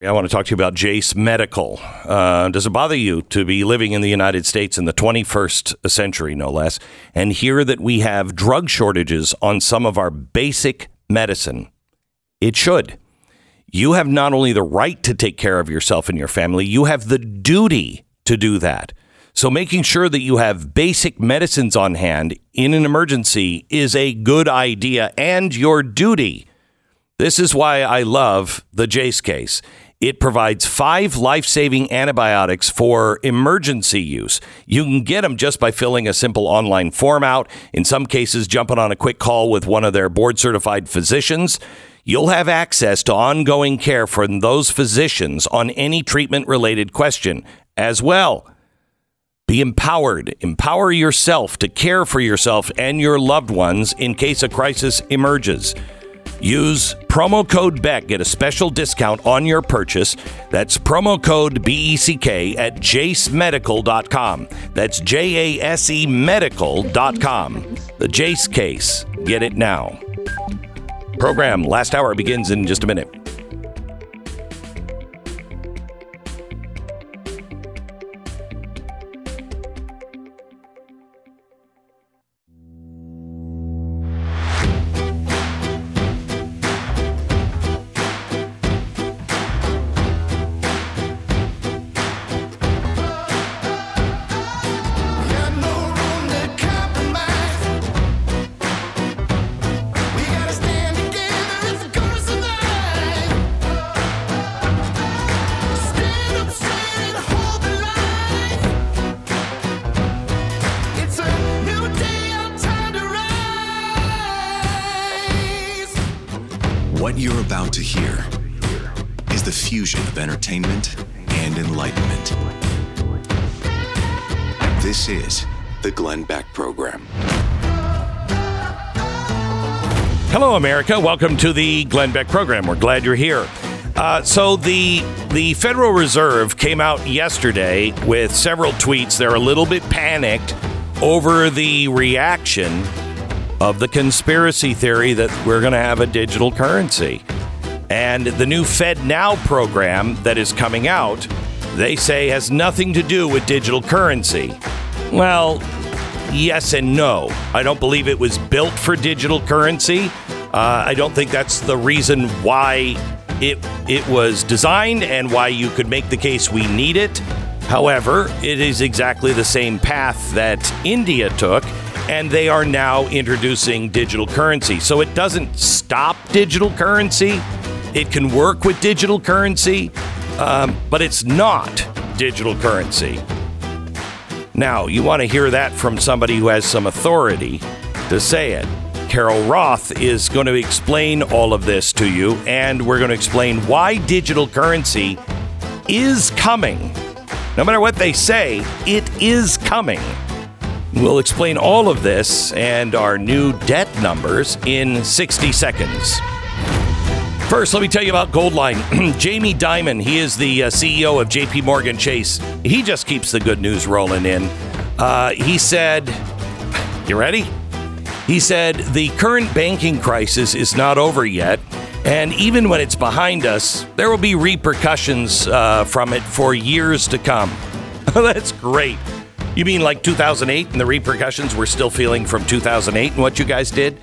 I want to talk to you about Jase Medical. Uh, does it bother you to be living in the United States in the 21st century, no less, and hear that we have drug shortages on some of our basic medicine? It should. You have not only the right to take care of yourself and your family, you have the duty to do that. So, making sure that you have basic medicines on hand in an emergency is a good idea and your duty. This is why I love the Jase case. It provides five life saving antibiotics for emergency use. You can get them just by filling a simple online form out, in some cases, jumping on a quick call with one of their board certified physicians. You'll have access to ongoing care from those physicians on any treatment related question as well. Be empowered. Empower yourself to care for yourself and your loved ones in case a crisis emerges. Use promo code BECK. Get a special discount on your purchase. That's promo code BECK at jasemedical.com. That's J A S E medical.com. The Jase case. Get it now. Program last hour begins in just a minute. You're to hear is the fusion of entertainment and enlightenment. This is the Glenn Beck Program. Hello, America. Welcome to the Glenn Beck program. We're glad you're here. Uh, so the the Federal Reserve came out yesterday with several tweets. They're a little bit panicked over the reaction of the conspiracy theory that we're going to have a digital currency. And the new Fed Now program that is coming out, they say has nothing to do with digital currency. Well, yes and no. I don't believe it was built for digital currency. Uh, I don't think that's the reason why it it was designed and why you could make the case we need it. However, it is exactly the same path that India took, and they are now introducing digital currency. So it doesn't stop digital currency. It can work with digital currency, um, but it's not digital currency. Now, you want to hear that from somebody who has some authority to say it. Carol Roth is going to explain all of this to you, and we're going to explain why digital currency is coming. No matter what they say, it is coming. We'll explain all of this and our new debt numbers in 60 seconds. First, let me tell you about Goldline. Jamie Dimon, he is the uh, CEO of JP Morgan Chase. He just keeps the good news rolling in. Uh, he said, You ready? He said, The current banking crisis is not over yet. And even when it's behind us, there will be repercussions uh, from it for years to come. That's great. You mean like 2008 and the repercussions we're still feeling from 2008 and what you guys did?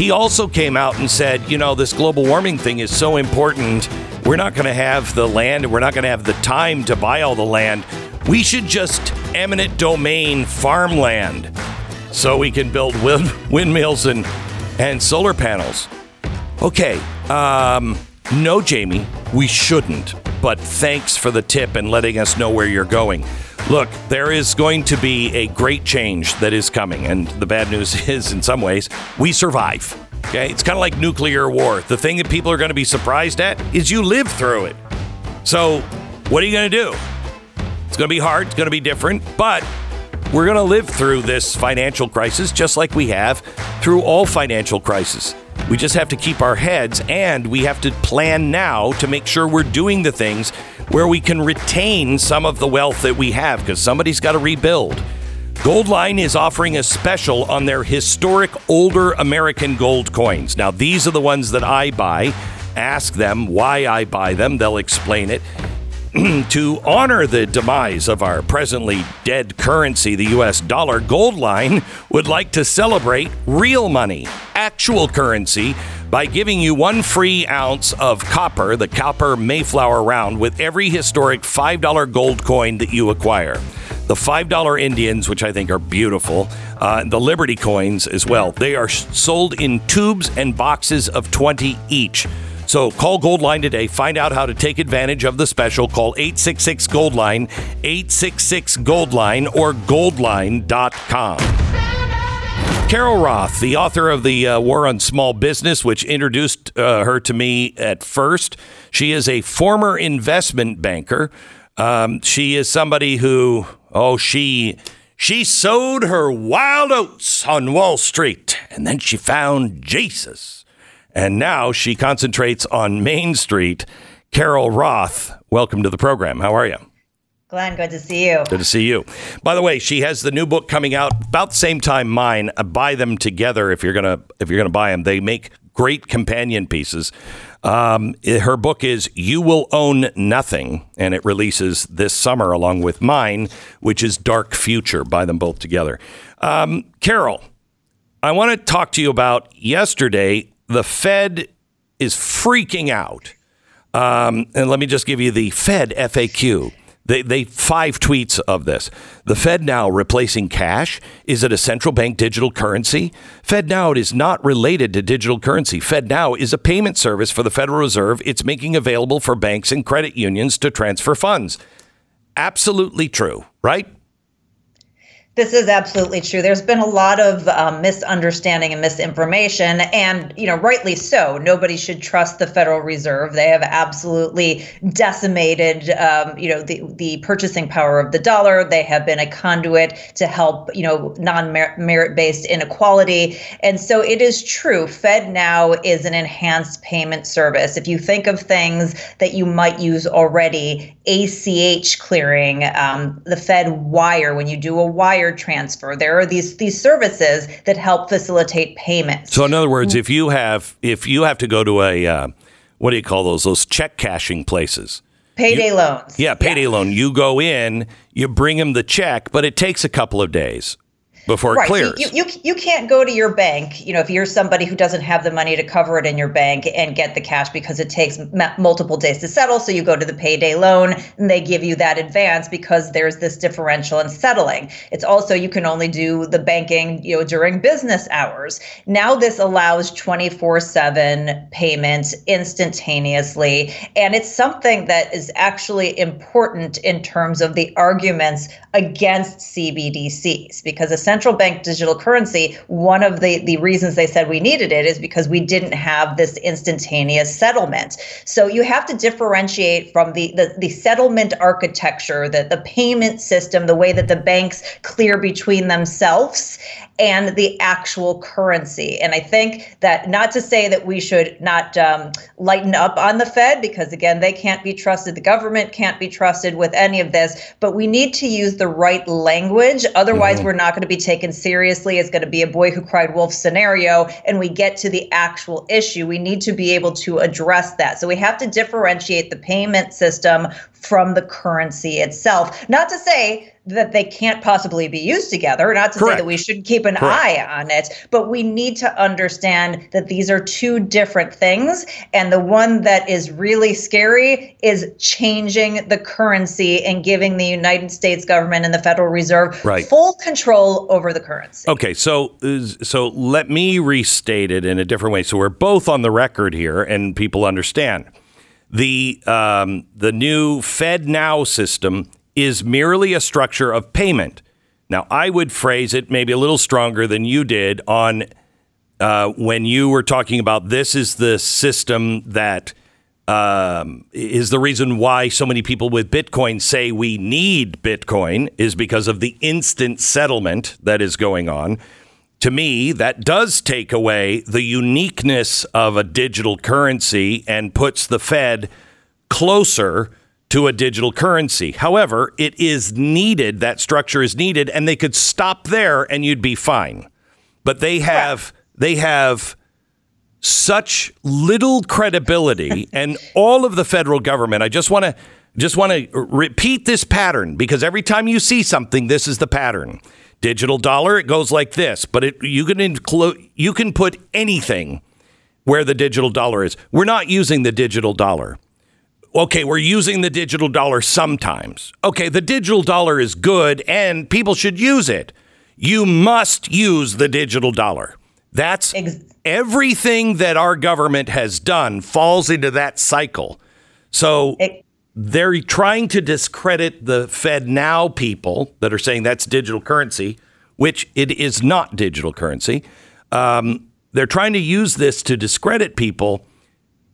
He also came out and said, you know, this global warming thing is so important. We're not going to have the land and we're not going to have the time to buy all the land. We should just eminent domain farmland so we can build wind- windmills and, and solar panels. Okay, um, no, Jamie, we shouldn't. But thanks for the tip and letting us know where you're going. Look, there is going to be a great change that is coming. And the bad news is, in some ways, we survive. Okay? It's kind of like nuclear war. The thing that people are going to be surprised at is you live through it. So, what are you going to do? It's going to be hard, it's going to be different, but we're going to live through this financial crisis just like we have through all financial crises. We just have to keep our heads and we have to plan now to make sure we're doing the things where we can retain some of the wealth that we have because somebody's got to rebuild. Goldline is offering a special on their historic older American gold coins. Now, these are the ones that I buy. ask them why I buy them. They'll explain it. to honor the demise of our presently dead currency, the US dollar, Goldline would like to celebrate real money, actual currency, by giving you one free ounce of copper, the copper Mayflower round, with every historic $5 gold coin that you acquire. The $5 Indians, which I think are beautiful, uh, the Liberty coins as well. They are sold in tubes and boxes of 20 each. So call Goldline today. Find out how to take advantage of the special. Call 866 Goldline, 866 Goldline, or goldline.com. Carol Roth, the author of The uh, War on Small Business, which introduced uh, her to me at first. She is a former investment banker. Um, she is somebody who, oh, she. She sowed her wild oats on Wall Street, and then she found Jesus. And now she concentrates on Main Street. Carol Roth, welcome to the program. How are you? Glenn, good to see you. Good to see you. By the way, she has the new book coming out about the same time mine. Uh, buy them together if you're gonna if you're gonna buy them. They make great companion pieces. Um, her book is "You Will Own Nothing," and it releases this summer along with mine, which is "Dark Future." Buy them both together. Um, Carol, I want to talk to you about yesterday the Fed is freaking out. Um, and let me just give you the Fed FAQ. They, they five tweets of this. The Fed now replacing cash. Is it a central bank digital currency? Fed now is not related to digital currency. Fed now is a payment service for the Federal Reserve. It's making available for banks and credit unions to transfer funds. Absolutely true, right? This is absolutely true. There's been a lot of um, misunderstanding and misinformation, and you know, rightly so. Nobody should trust the Federal Reserve. They have absolutely decimated, um, you know, the the purchasing power of the dollar. They have been a conduit to help, you know, non-merit based inequality, and so it is true. Fed now is an enhanced payment service. If you think of things that you might use already, ACH clearing, um, the Fed wire when you do a wire wire transfer. There are these these services that help facilitate payments. So, in other words, if you have if you have to go to a uh, what do you call those those check cashing places? Payday you, loans. Yeah, payday yeah. loan. You go in, you bring them the check, but it takes a couple of days before right. it clears. So you, you, you can't go to your bank, you know, if you're somebody who doesn't have the money to cover it in your bank and get the cash because it takes m- multiple days to settle. So you go to the payday loan and they give you that advance because there's this differential in settling. It's also, you can only do the banking, you know, during business hours. Now this allows 24 7 payments instantaneously. And it's something that is actually important in terms of the arguments against CBDCs because essentially central bank digital currency, one of the, the reasons they said we needed it is because we didn't have this instantaneous settlement. So you have to differentiate from the, the, the settlement architecture, the, the payment system, the way that the banks clear between themselves and the actual currency. And I think that not to say that we should not um, lighten up on the Fed, because again, they can't be trusted. The government can't be trusted with any of this, but we need to use the right language. Otherwise, mm-hmm. we're not going to be taken seriously. It's going to be a boy who cried wolf scenario. And we get to the actual issue. We need to be able to address that. So we have to differentiate the payment system from the currency itself. Not to say that they can't possibly be used together, not to Correct. say that we should keep an Correct. eye on it, but we need to understand that these are two different things. And the one that is really scary is changing the currency and giving the United States government and the Federal Reserve right. full control over the currency. Okay, so so let me restate it in a different way so we're both on the record here and people understand the um, the new Fed Now system is merely a structure of payment. Now, I would phrase it maybe a little stronger than you did on uh, when you were talking about this is the system that um, is the reason why so many people with Bitcoin say we need Bitcoin is because of the instant settlement that is going on to me, that does take away the uniqueness of a digital currency and puts the Fed closer to a digital currency. However, it is needed, that structure is needed, and they could stop there and you'd be fine. But they have they have such little credibility and all of the federal government. I just want to just want to repeat this pattern because every time you see something, this is the pattern. Digital dollar, it goes like this, but it, you can include you can put anything where the digital dollar is. We're not using the digital dollar. Okay, we're using the digital dollar sometimes. Okay, the digital dollar is good and people should use it. You must use the digital dollar. That's everything that our government has done falls into that cycle. So they're trying to discredit the Fed Now people that are saying that's digital currency, which it is not digital currency. Um, they're trying to use this to discredit people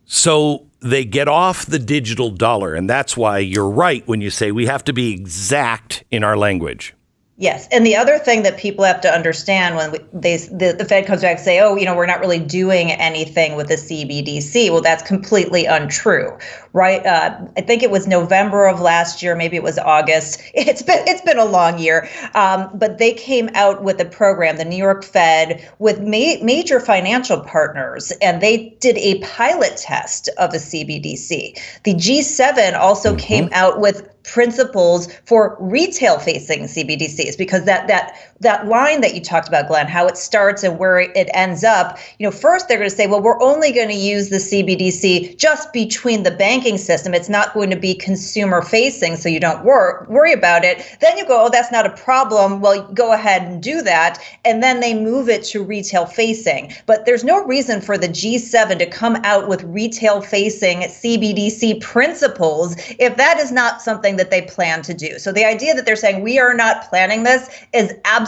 so they get off the digital dollar. And that's why you're right when you say we have to be exact in our language. Yes, and the other thing that people have to understand when they the, the Fed comes back and say, "Oh, you know, we're not really doing anything with the CBDC," well, that's completely untrue, right? Uh, I think it was November of last year, maybe it was August. It's been it's been a long year, um, but they came out with a program, the New York Fed, with ma- major financial partners, and they did a pilot test of the CBDC. The G7 also mm-hmm. came out with principles for retail facing CBDCs because that that that line that you talked about Glenn how it starts and where it ends up you know first they're going to say well we're only going to use the CBDC just between the banking system. It's not going to be consumer facing so you don't wor- worry about it. Then you go oh that's not a problem. Well go ahead and do that. And then they move it to retail facing. But there's no reason for the G7 to come out with retail facing CBDC principles if that is not something that they plan to do. So the idea that they're saying we are not planning this is absolutely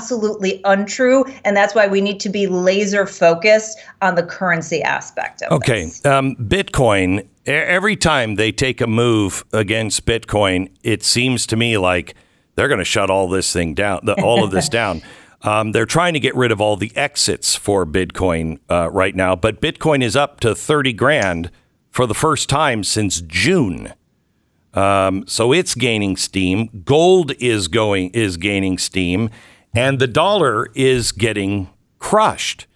untrue. And that's why we need to be laser focused on the currency aspect of it. okay. Um, Bitcoin, every time they take a move against Bitcoin, it seems to me like they're going to shut all this thing down, the, all of this down. Um, they're trying to get rid of all the exits for Bitcoin uh, right now, but Bitcoin is up to 30 grand for the first time since June. Um, so it's gaining steam. Gold is going is gaining steam, and the dollar is getting crushed.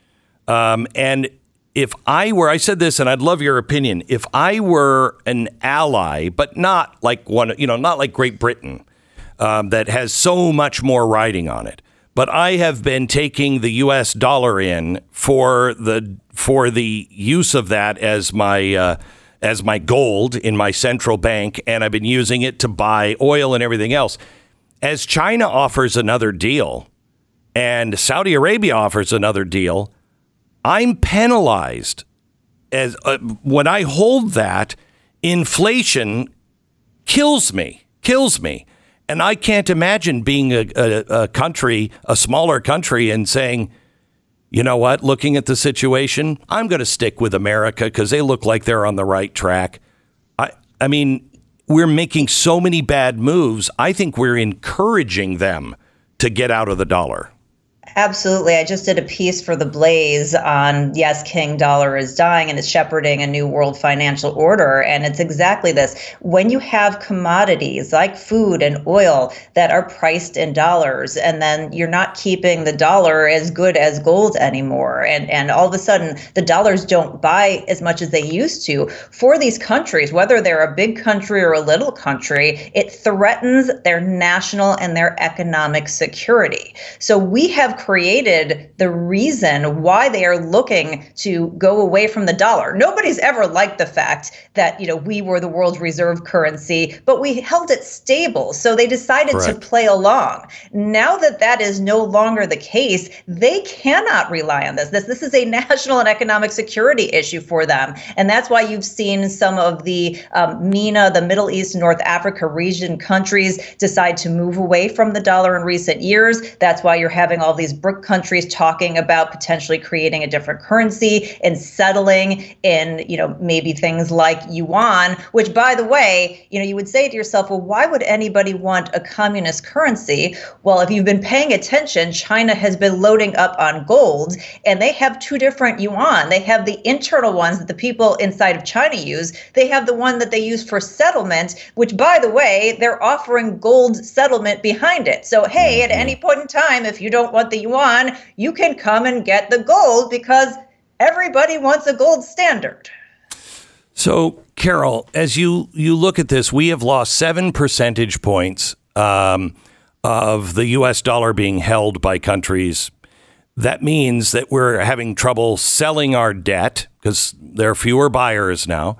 Um, and if I were, I said this, and I'd love your opinion. If I were an ally, but not like one, you know, not like Great Britain, um, that has so much more riding on it. But I have been taking the U.S. dollar in for the for the use of that as my uh, as my gold in my central bank, and I've been using it to buy oil and everything else. As China offers another deal and Saudi Arabia offers another deal, I'm penalized as uh, when I hold that inflation kills me, kills me. And I can't imagine being a, a, a country, a smaller country, and saying, you know what? Looking at the situation, I'm going to stick with America because they look like they're on the right track. I, I mean, we're making so many bad moves. I think we're encouraging them to get out of the dollar. Absolutely. I just did a piece for The Blaze on yes, King Dollar is dying and is shepherding a new world financial order. And it's exactly this. When you have commodities like food and oil that are priced in dollars, and then you're not keeping the dollar as good as gold anymore, and, and all of a sudden the dollars don't buy as much as they used to for these countries, whether they're a big country or a little country, it threatens their national and their economic security. So we have created the reason why they are looking to go away from the dollar. Nobody's ever liked the fact that, you know, we were the world's reserve currency, but we held it stable. So they decided Correct. to play along. Now that that is no longer the case, they cannot rely on this. This this is a national and economic security issue for them. And that's why you've seen some of the um, MENA, the Middle East, North Africa region countries decide to move away from the dollar in recent years. That's why you're having all these these BRIC countries talking about potentially creating a different currency and settling in, you know, maybe things like yuan, which by the way, you know, you would say to yourself, well, why would anybody want a communist currency? Well, if you've been paying attention, China has been loading up on gold and they have two different yuan. They have the internal ones that the people inside of China use. They have the one that they use for settlement, which by the way, they're offering gold settlement behind it. So, hey, at mm-hmm. any point in time, if you don't want the yuan, you can come and get the gold because everybody wants a gold standard. So, Carol, as you you look at this, we have lost seven percentage points um, of the U.S. dollar being held by countries. That means that we're having trouble selling our debt because there are fewer buyers now.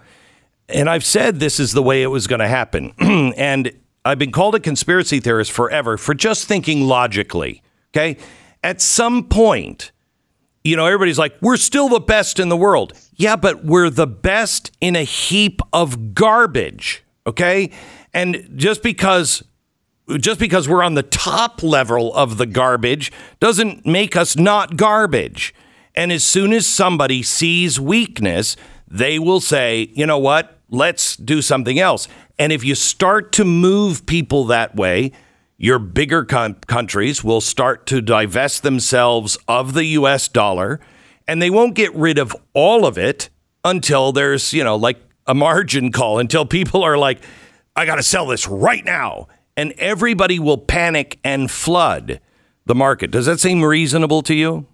And I've said this is the way it was going to happen. and I've been called a conspiracy theorist forever for just thinking logically. Okay. At some point, you know, everybody's like, we're still the best in the world. Yeah, but we're the best in a heap of garbage. Okay. And just because just because we're on the top level of the garbage doesn't make us not garbage. And as soon as somebody sees weakness, they will say, you know what? Let's do something else. And if you start to move people that way, your bigger com- countries will start to divest themselves of the US dollar and they won't get rid of all of it until there's, you know, like a margin call, until people are like, I got to sell this right now. And everybody will panic and flood the market. Does that seem reasonable to you?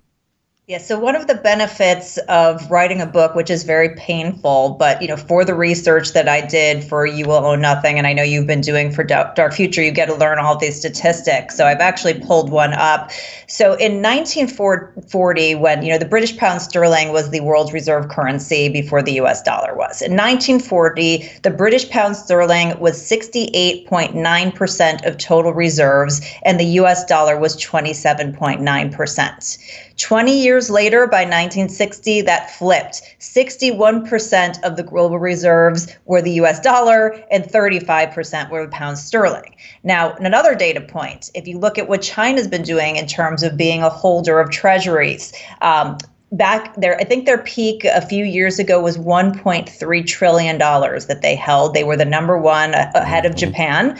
Yeah, so one of the benefits of writing a book, which is very painful, but you know, for the research that I did for You Will Own Nothing, and I know you've been doing for Dark Future, you get to learn all these statistics. So I've actually pulled one up. So in 1940, when you know the British pound sterling was the world's reserve currency before the U.S. dollar was, in 1940, the British pound sterling was 68.9 percent of total reserves, and the U.S. dollar was 27.9 percent. 20 years later, by 1960, that flipped. 61% of the global reserves were the US dollar and 35% were the pound sterling. Now, another data point if you look at what China's been doing in terms of being a holder of treasuries, um, back there i think their peak a few years ago was 1.3 trillion dollars that they held they were the number one ahead of mm-hmm. japan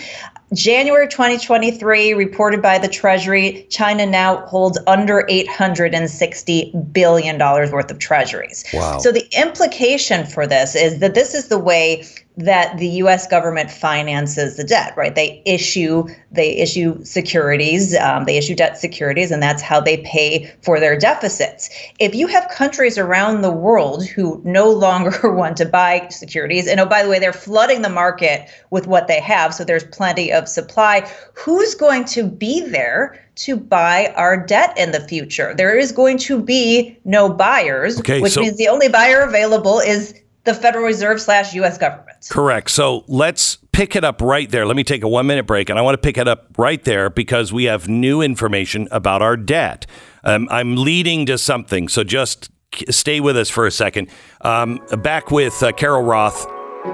January 2023, reported by the Treasury, China now holds under $860 billion worth of treasuries. Wow. So the implication for this is that this is the way that the U.S. government finances the debt, right? They issue they issue securities, um, they issue debt securities, and that's how they pay for their deficits. If you have countries around the world who no longer want to buy securities, and oh by the way, they're flooding the market with what they have, so there's plenty of supply. Who's going to be there? to buy our debt in the future. There is going to be no buyers, okay, which so- means the only buyer available is the Federal Reserve slash U.S. government. Correct. So let's pick it up right there. Let me take a one minute break, and I want to pick it up right there because we have new information about our debt. Um, I'm leading to something, so just stay with us for a second. Um, back with uh, Carol Roth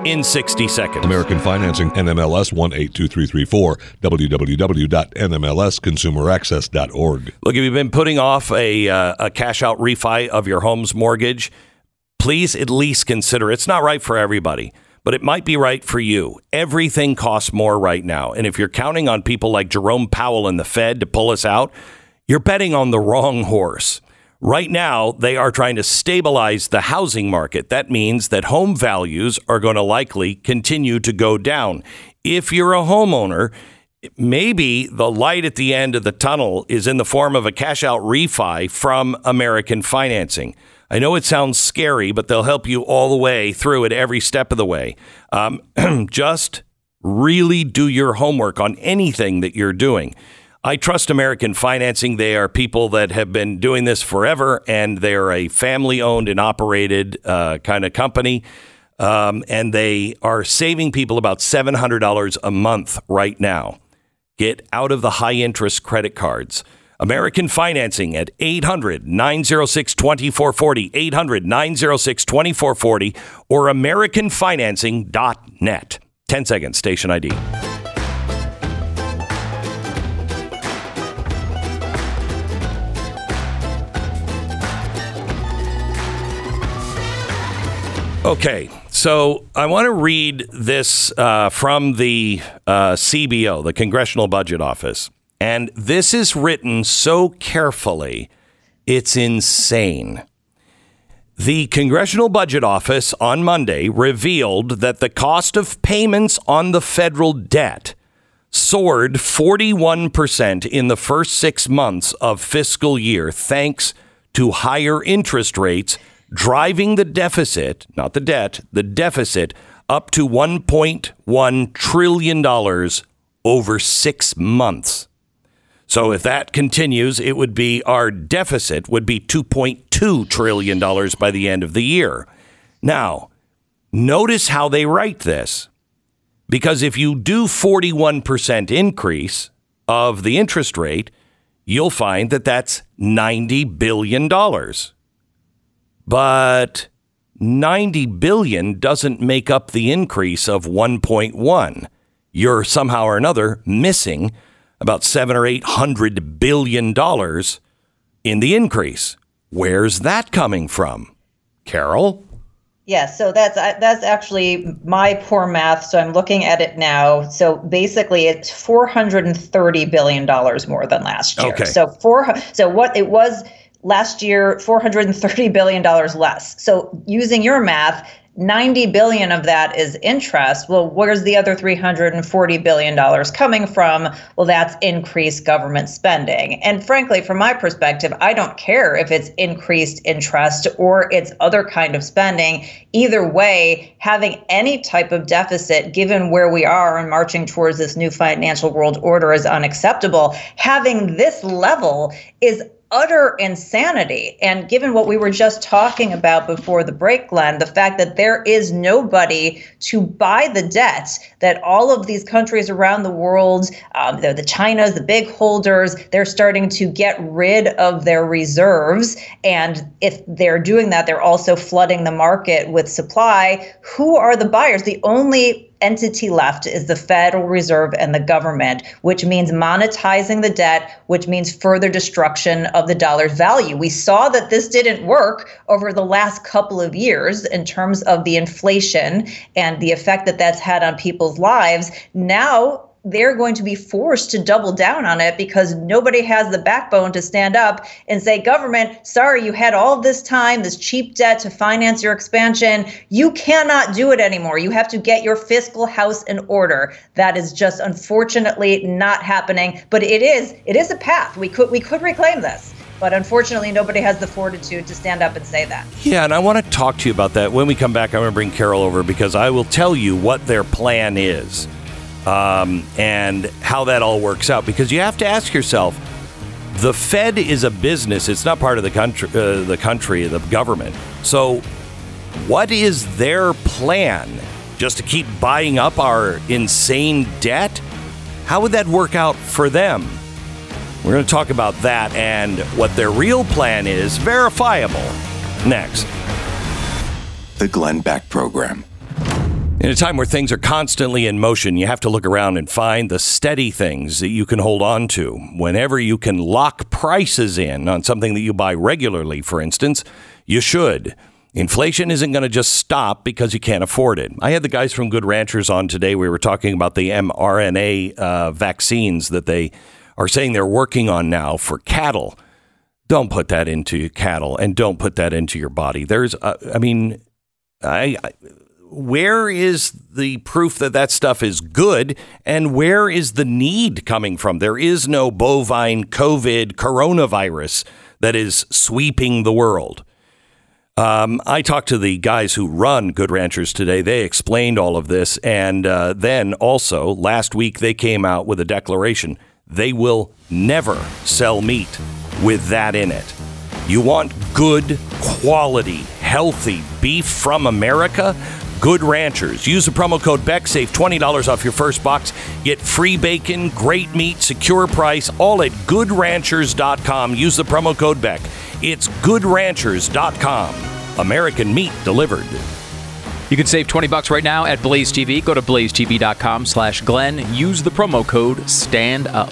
in 60 seconds. American Financing, NMLS 182334, www.nmlsconsumeraccess.org. Look, if you've been putting off a, uh, a cash out refi of your home's mortgage, please at least consider it's not right for everybody, but it might be right for you. Everything costs more right now. And if you're counting on people like Jerome Powell and the Fed to pull us out, you're betting on the wrong horse. Right now, they are trying to stabilize the housing market. That means that home values are going to likely continue to go down. If you're a homeowner, maybe the light at the end of the tunnel is in the form of a cash out refi from American Financing. I know it sounds scary, but they'll help you all the way through it every step of the way. Um, just really do your homework on anything that you're doing. I trust American Financing. They are people that have been doing this forever, and they're a family owned and operated uh, kind of company. Um, and they are saving people about $700 a month right now. Get out of the high interest credit cards. American Financing at 800 906 2440, 800 906 2440, or AmericanFinancing.net. 10 seconds, station ID. Okay, so I want to read this uh, from the uh, CBO, the Congressional Budget Office. And this is written so carefully, it's insane. The Congressional Budget Office on Monday revealed that the cost of payments on the federal debt soared 41% in the first six months of fiscal year, thanks to higher interest rates driving the deficit, not the debt, the deficit up to $1.1 trillion over six months. So if that continues, it would be our deficit would be $2.2 trillion by the end of the year. Now, notice how they write this. Because if you do 41% increase of the interest rate, you'll find that that's $90 billion. But 90 billion doesn't make up the increase of 1.1. You're somehow or another missing about 7 or 800 billion dollars in the increase. Where's that coming from? Carol? Yeah, so that's uh, that's actually my poor math. So I'm looking at it now. So basically, it's 430 billion dollars more than last year. Okay. So four. So what it was last year, 430 billion dollars less. So using your math, 90 billion of that is interest. Well, where's the other 340 billion dollars coming from? Well, that's increased government spending. And frankly, from my perspective, I don't care if it's increased interest or it's other kind of spending. Either way, having any type of deficit given where we are and marching towards this new financial world order is unacceptable. Having this level is utter insanity. And given what we were just talking about before the break, Glenn, the fact that there is nobody to buy the debt that all of these countries around the world, um, the, the Chinas, the big holders, they're starting to get rid of their reserves. And if they're doing that, they're also flooding the market with supply. Who are the buyers? The only entity left is the Federal Reserve and the government, which means monetizing the debt, which means further destruction of the dollar's value. We saw that this didn't work over the last couple of years in terms of the inflation and the effect that that's had on people's lives. Now, they're going to be forced to double down on it because nobody has the backbone to stand up and say, government, sorry, you had all this time, this cheap debt to finance your expansion. You cannot do it anymore. You have to get your fiscal house in order. That is just unfortunately not happening. But it is, it is a path. We could we could reclaim this. But unfortunately, nobody has the fortitude to stand up and say that. Yeah, and I want to talk to you about that when we come back. I'm going to bring Carol over because I will tell you what their plan is um, and how that all works out. Because you have to ask yourself, the Fed is a business; it's not part of the country, uh, the country, the government. So, what is their plan? Just to keep buying up our insane debt? How would that work out for them? We're going to talk about that and what their real plan is, verifiable. Next. The Glenn Beck Program. In a time where things are constantly in motion, you have to look around and find the steady things that you can hold on to. Whenever you can lock prices in on something that you buy regularly, for instance, you should. Inflation isn't going to just stop because you can't afford it. I had the guys from Good Ranchers on today. We were talking about the mRNA uh, vaccines that they are saying they're working on now for cattle. Don't put that into cattle and don't put that into your body. There's, uh, I mean, I, I where is the proof that that stuff is good and where is the need coming from? There is no bovine COVID coronavirus that is sweeping the world. Um, I talked to the guys who run Good Ranchers today. They explained all of this. And uh, then also, last week, they came out with a declaration they will never sell meat with that in it. You want good, quality, healthy beef from America? Good Ranchers. Use the promo code BECK, save $20 off your first box. Get free bacon, great meat, secure price, all at goodranchers.com. Use the promo code BECK. It's goodranchers.com. American meat delivered. You can save 20 bucks right now at Blaze TV. Go to blazetv.com slash Glenn. Use the promo code STAND UP.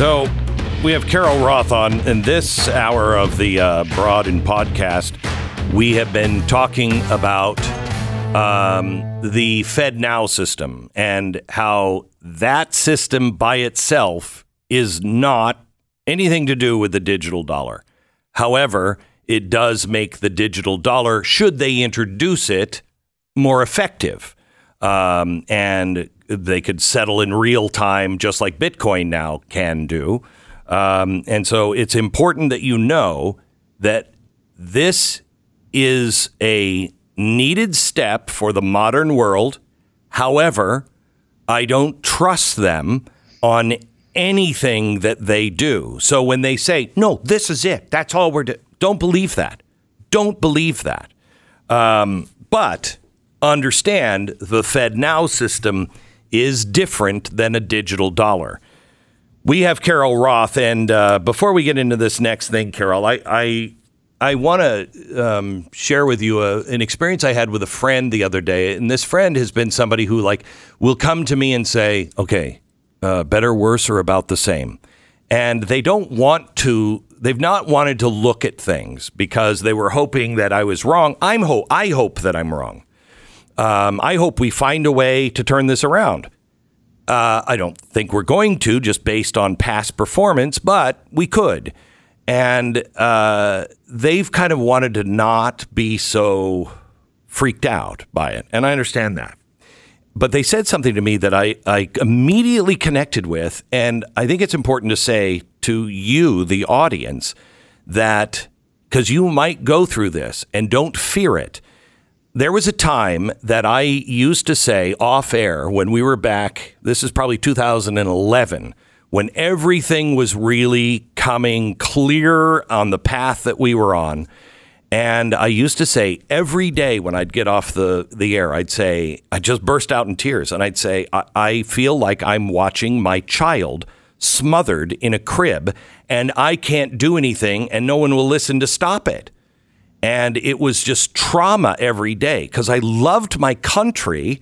So we have Carol Roth on in this hour of the uh, Broad and podcast. We have been talking about um, the Fed Now system and how that system by itself is not anything to do with the digital dollar. However, it does make the digital dollar, should they introduce it, more effective. Um, and they could settle in real time, just like Bitcoin now can do. Um, and so it's important that you know that this is a needed step for the modern world. However, I don't trust them on anything that they do. So when they say, no, this is it, that's all we're doing, don't believe that. Don't believe that. Um, but understand the Fed Now system is different than a digital dollar. We have Carol Roth, and uh, before we get into this next thing, Carol, I I, I want to um, share with you a, an experience I had with a friend the other day, and this friend has been somebody who like will come to me and say, "Okay, uh, better, worse, or about the same," and they don't want to. They've not wanted to look at things because they were hoping that I was wrong. I'm ho- I hope that I'm wrong. Um, I hope we find a way to turn this around. Uh, I don't think we're going to just based on past performance, but we could. And uh, they've kind of wanted to not be so freaked out by it. And I understand that. But they said something to me that I, I immediately connected with. And I think it's important to say to you, the audience, that because you might go through this and don't fear it there was a time that I used to say off air when we were back, this is probably 2011, when everything was really coming clear on the path that we were on. And I used to say every day when I'd get off the, the air, I'd say, I just burst out in tears. And I'd say, I, I feel like I'm watching my child smothered in a crib and I can't do anything and no one will listen to stop it. And it was just trauma every day because I loved my country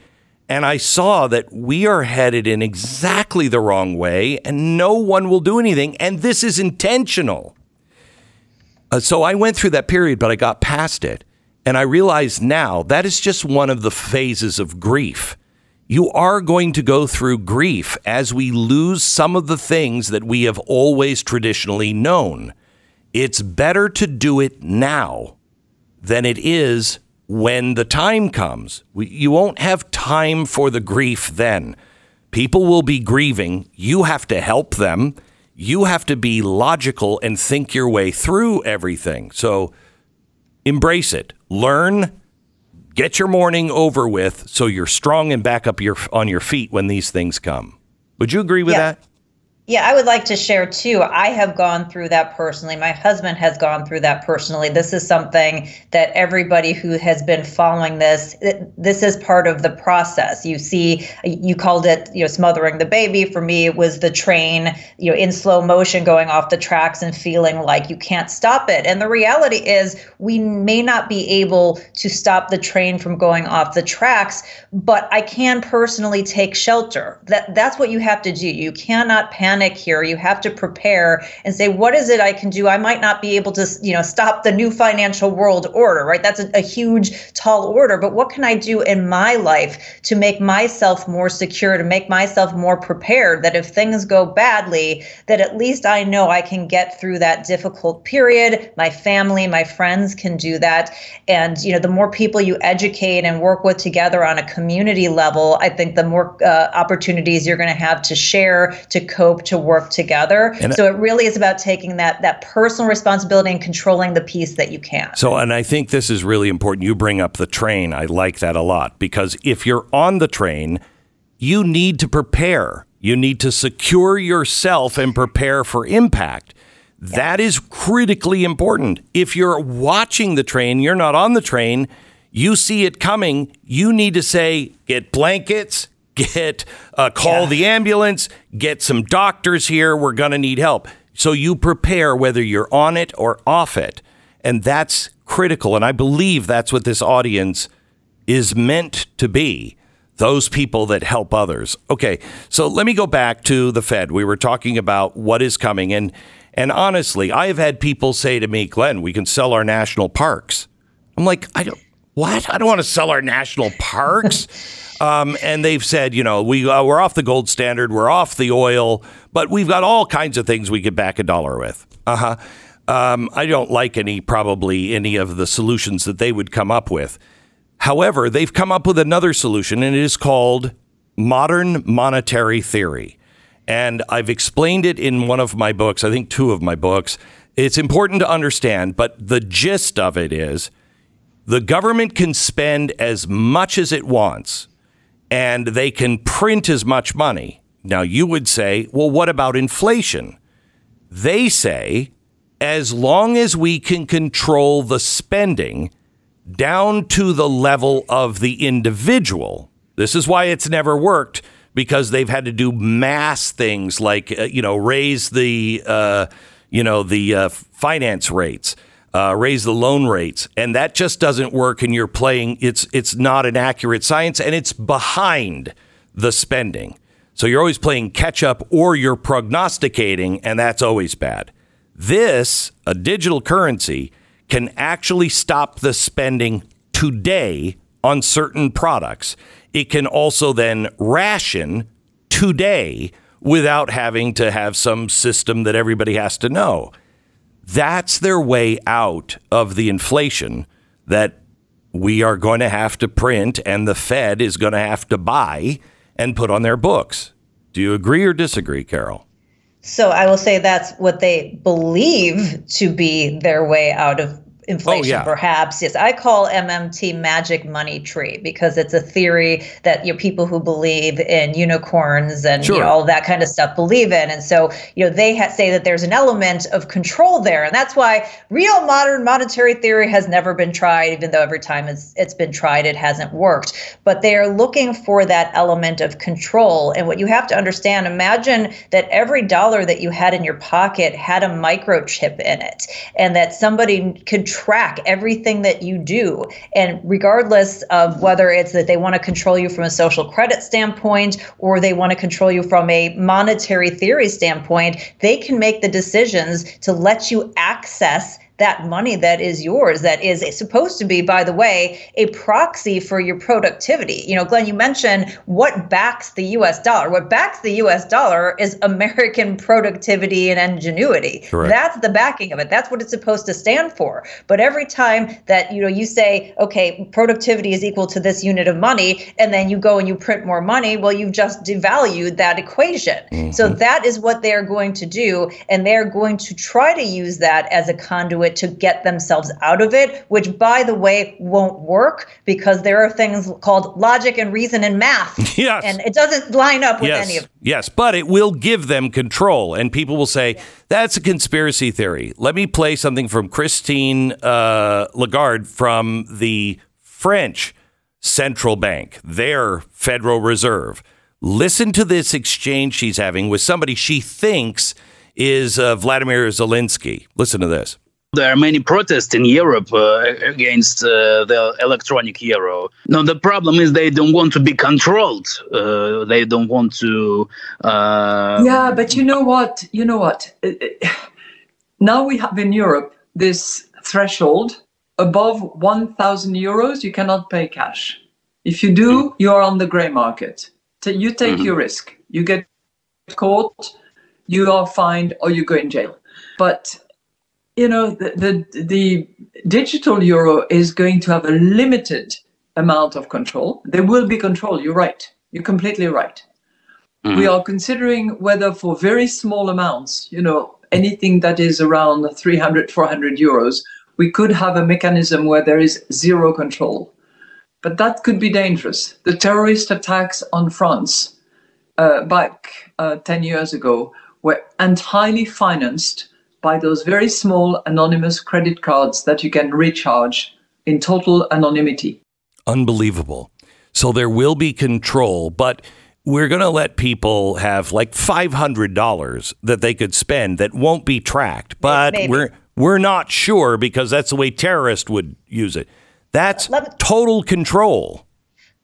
and I saw that we are headed in exactly the wrong way and no one will do anything. And this is intentional. Uh, so I went through that period, but I got past it. And I realize now that is just one of the phases of grief. You are going to go through grief as we lose some of the things that we have always traditionally known. It's better to do it now than it is when the time comes. You won't have time for the grief then. People will be grieving. You have to help them. You have to be logical and think your way through everything. So embrace it. Learn. Get your mourning over with so you're strong and back up your on your feet when these things come. Would you agree with Yeah. that? Yeah, I would like to share too. I have gone through that personally. My husband has gone through that personally. This is something that everybody who has been following this, this is part of the process. You see, you called it, you know, smothering the baby. For me, it was the train, you know, in slow motion going off the tracks and feeling like you can't stop it. And the reality is, we may not be able to stop the train from going off the tracks, but I can personally take shelter. That that's what you have to do. You cannot panic here. You have to prepare and say, what is it I can do? I might not be able to, you know, stop the new financial world order, right? That's a, a huge, tall order. But what can I do in my life to make myself more secure, to make myself more prepared? That if things go badly, that at least I know I can get through that difficult period. My family, my friends can do that. And you know, the more people you educate and work with together on a community level, I think the more uh, opportunities you're going to have to share, to cope, to work together. And- so it really is about taking that that personal responsibility and controlling the piece that you can. So, and I think this is really important. You bring up the train. I like that a lot because if you're on the train, you need to prepare. You need to secure yourself and prepare for impact. That is critically important. If you're watching the train, you're not on the train, you see it coming, you need to say, get blankets, get uh, call Yeah. the ambulance, get some doctors here. We're going to need help. So you prepare whether you're on it or off it. And that's critical. And I believe that's what this audience is meant to be those people that help others. Okay, so let me go back to the Fed. We were talking about what is coming. And, and honestly, I have had people say to me, Glenn, we can sell our national parks. I'm like, I don't, what? I don't want to sell our national parks. um, and they've said, you know, we, uh, we're off the gold standard, we're off the oil, but we've got all kinds of things we could back a dollar with. Uh huh. Um, I don't like any, probably any of the solutions that they would come up with. However, they've come up with another solution, and it is called modern monetary theory. And I've explained it in one of my books, I think two of my books. It's important to understand, but the gist of it is the government can spend as much as it wants and they can print as much money. Now, you would say, well, what about inflation? They say, as long as we can control the spending down to the level of the individual, this is why it's never worked because they've had to do mass things like, uh, you know, raise the, uh, you know, the uh, finance rates. Uh, raise the loan rates, and that just doesn't work. And you're playing; it's it's not an accurate science, and it's behind the spending. So you're always playing catch up, or you're prognosticating, and that's always bad. This, a digital currency, can actually stop the spending today on certain products. It can also then ration today without having to have some system that everybody has to know. That's their way out of the inflation that we are going to have to print and the Fed is going to have to buy and put on their books. Do you agree or disagree, Carol? So I will say that's what they believe to be their way out of Oh, inflation, oh, yeah. perhaps. Yes, I call MMT magic money tree because it's a theory that you know, people who believe in unicorns and sure. you know, all that kind of stuff believe in. And so, you know, they ha- say that there's an element of control there. And that's why real modern monetary theory has never been tried, even though every time it's, it's been tried, it hasn't worked. But they are looking for that element of control. And what you have to understand, imagine that every dollar that you had in your pocket had a microchip in it and that somebody could track everything that you do. And regardless of whether it's that they want to control you from a social credit standpoint or they want to control you from a monetary theory standpoint, they can make the decisions to let you access that money that is yours that is supposed to be by the way a proxy for your productivity. You know glenn you mentioned what backs the us dollar. What backs the us dollar is american productivity and ingenuity. Correct. that's the backing of it. That's what it's supposed to stand for. But every time that you know you say okay productivity is equal to this unit of money and then you go and you print more money well you've just devalued that equation. Mm-hmm. so that is what they're going to do and they're going to try to use that as a conduit it to get themselves out of it, which, by the way, won't work because there are things called logic and reason and math. Yes. And it doesn't line up with yes. any of them. Yes, but it will give them control. And people will say, that's a conspiracy theory. Let me play something from Christine uh, Lagarde from the French central bank, their Federal Reserve. Listen to this exchange she's having with somebody she thinks is uh, Vladimir Zelensky. Listen to this. There are many protests in Europe uh, against uh, the electronic euro. Now, the problem is they don't want to be controlled. Uh, they don't want to. Uh, yeah, but you know what? You know what? Uh, uh, now we have in Europe this threshold above 1,000 euros, you cannot pay cash. If you do, you are on the gray market. You take mm-hmm. your risk. You get caught, you are fined, or you go in jail. But you know, the, the, the digital euro is going to have a limited amount of control. There will be control. You're right. You're completely right. Mm-hmm. We are considering whether for very small amounts, you know, anything that is around 300, 400 euros, we could have a mechanism where there is zero control. But that could be dangerous. The terrorist attacks on France uh, back uh, 10 years ago were entirely financed by those very small anonymous credit cards that you can recharge in total anonymity. Unbelievable. So there will be control, but we're going to let people have like $500 that they could spend that won't be tracked, but Maybe. we're we're not sure because that's the way terrorists would use it. That's total control.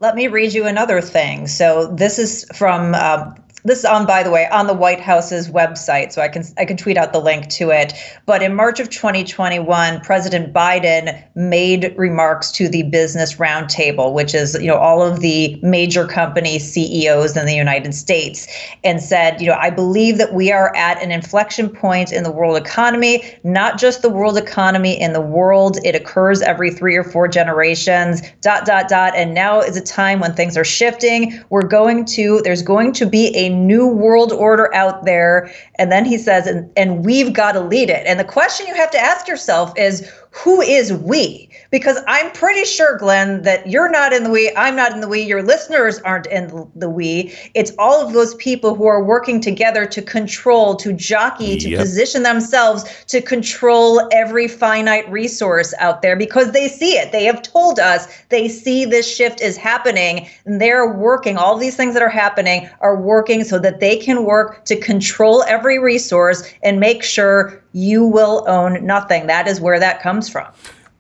Let me read you another thing. So this is from uh, this is on, by the way, on the White House's website, so I can I can tweet out the link to it. But in March of 2021, President Biden made remarks to the Business Roundtable, which is you know all of the major company CEOs in the United States, and said, you know, I believe that we are at an inflection point in the world economy, not just the world economy in the world. It occurs every three or four generations. Dot dot dot. And now is a time when things are shifting. We're going to there's going to be a new world order out there. And then he says, and, and we've got to lead it. And the question you have to ask yourself is who is we? Because I'm pretty sure, Glenn, that you're not in the we, I'm not in the we, your listeners aren't in the we. It's all of those people who are working together to control, to jockey, to Yep. position themselves to control every finite resource out there because they see it. They have told us they see this shift is happening. And they're working, all these things that are happening are working so that they can work to control every resource and make sure you will own nothing. That is where that comes from.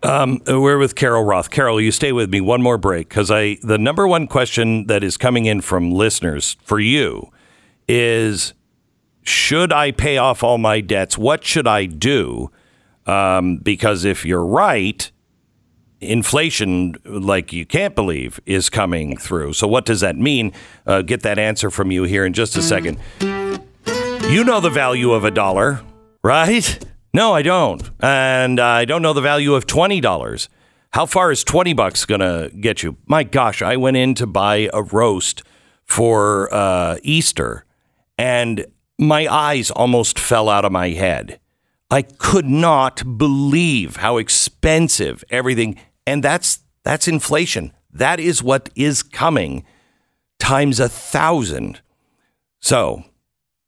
Um, we're with Carol Roth. Carol, you stay with me one more break because I the number one question that is coming in from listeners for you is should I pay off all my debts? What should I do? Um, because if you're right, inflation, like you can't believe, is coming through. So what does that mean? Uh, get that answer from you here in just a second. You know the value of a dollar, right? No, I don't. And I don't know the value of $20. How far is 20 bucks going to get you? My gosh, I went in to buy a roast for uh, Easter and my eyes almost fell out of my head. I could not believe how expensive everything and that's that's inflation. That is what is coming times a thousand. So,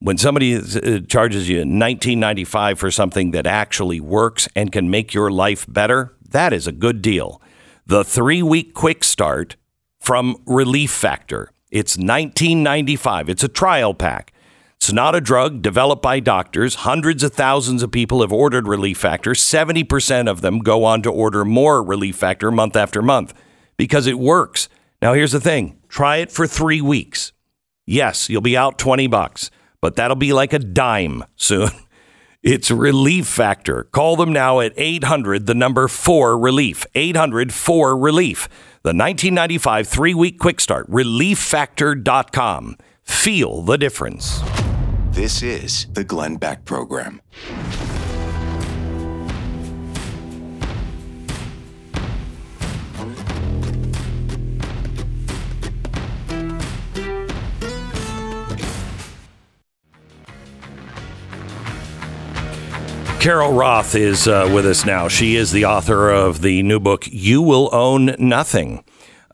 when somebody uh, charges you 1995 for something that actually works and can make your life better, that is a good deal. The 3-week quick start from Relief Factor. It's 1995. It's a trial pack. It's not a drug developed by doctors. Hundreds of thousands of people have ordered Relief Factor. 70% of them go on to order more Relief Factor month after month because it works. Now here's the thing. Try it for 3 weeks. Yes, you'll be out 20 bucks, but that'll be like a dime soon. It's Relief Factor. Call them now at 800, the number 4 Relief. 800 4 Relief. The 1995 three week quick start. ReliefFactor.com. Feel the difference. This is the Glenn Beck Program. Carol Roth is uh, with us now. She is the author of the new book, You Will Own Nothing.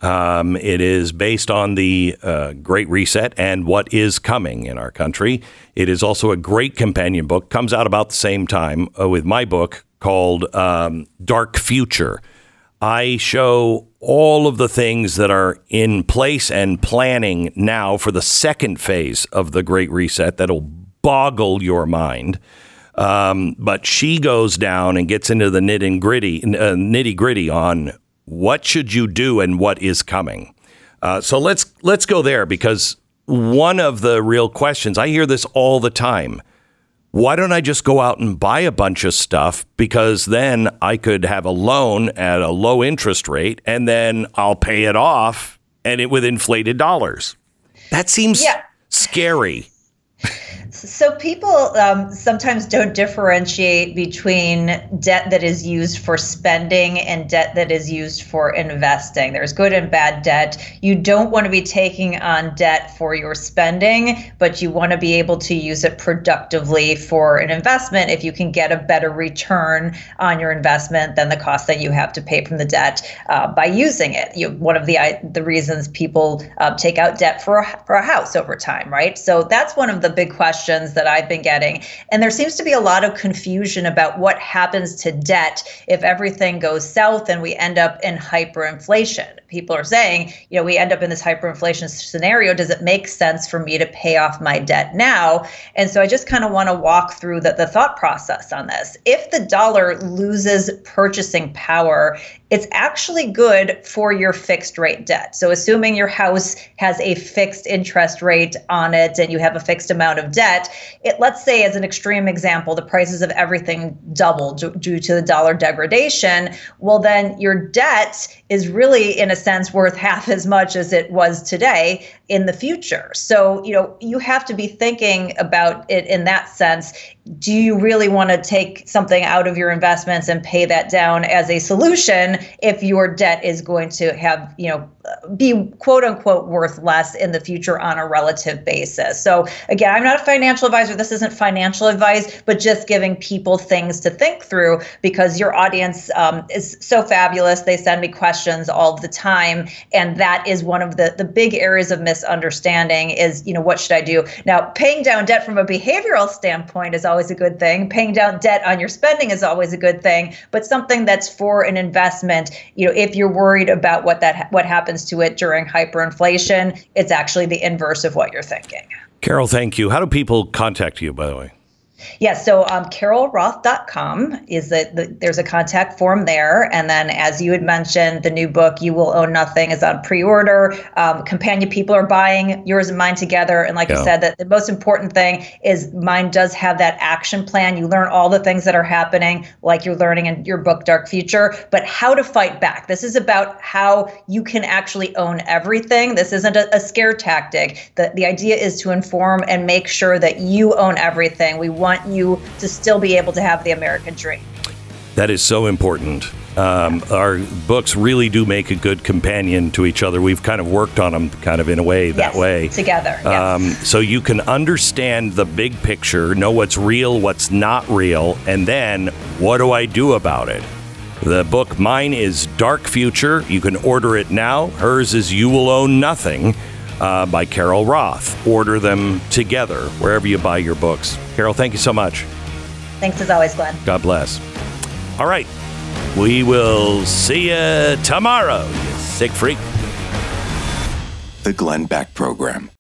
Um, it is based on the uh, Great Reset and what is coming in our country. It is also a great companion book. Comes out about the same time uh, with my book called um, Dark Future. I show all of the things that are in place and planning now for the second phase of the Great Reset that'll boggle your mind. Um, but she goes down and gets into the nitty gritty, uh, nitty gritty on what should you do and what is coming. Uh, so let's let's go there because one of the real questions I hear this all the time. Why don't I just go out and buy a bunch of stuff because then I could have a loan at a low interest rate and then I'll pay it off and it with inflated dollars. That seems Yeah. scary. So people um, sometimes don't differentiate between debt that is used for spending and debt that is used for investing. There's good and bad debt. You don't want to be taking on debt for your spending, but you want to be able to use it productively for an investment if you can get a better return on your investment than the cost that you have to pay from the debt uh, by using it. You, one of the the reasons people uh, take out debt for a, for a house over time, right? So that's one of the big questions that I've been getting. And there seems to be a lot of confusion about what happens to debt if everything goes south and we end up in hyperinflation. People are saying, you know, we end up in this hyperinflation scenario. Does it make sense for me to pay off my debt now? And so I just kind of want to walk through the, the thought process on this. If the dollar loses purchasing power, it's actually good for your fixed rate debt. So, assuming your house has a fixed interest rate on it and you have a fixed amount of debt, it, let's say, as an extreme example, the prices of everything doubled due to the dollar degradation. Well, then your debt is really, in a sense, worth half as much as it was today in the future. So, you know, you have to be thinking about it in that sense. Do you really want to take something out of your investments and pay that down as a solution if your debt is going to have, you know, be quote unquote worth less in the future on a relative basis. So again, I'm not a financial advisor. This isn't financial advice, but just giving people things to think through because your audience um, is so fabulous. They send me questions all the time, and that is one of the the big areas of misunderstanding. Is you know what should I do now? Paying down debt from a behavioral standpoint is always a good thing. Paying down debt on your spending is always a good thing, but something that's for an investment. You know, if you're worried about what that what happens happens to it during hyperinflation, it's actually the inverse of what you're thinking. Carol, thank you. How do people contact you, by the way? Yeah, so um, carolroth.com is the, the, there's a contact form there, and then as you had mentioned, the new book "You Will Own Nothing" is on pre-order. Um, companion people are buying yours and mine together, and like yeah. you said, that the most important thing is mine does have that action plan. You learn all the things that are happening, like you're learning in your book Dark Future, but how to fight back. This is about how you can actually own everything. This isn't a, a scare tactic. The the idea is to inform and make sure that you own everything. We want want you to still be able to have the American dream. That is so important. Um, our books really do make a good companion to each other. We've kind of worked on them, kind of in a way that yes, way together. Yes. Um, so you can understand the big picture, know what's real, what's not real, and then what do I do about it? The book, mine is Dark Future. You can order it now. Hers is You Will Own Nothing uh, by Carol Roth. Order them together wherever you buy your books. Carol, thank you so much. Thanks as always, Glenn. God bless. All right. We will see you tomorrow, you sick freak. The Glenn Beck Program.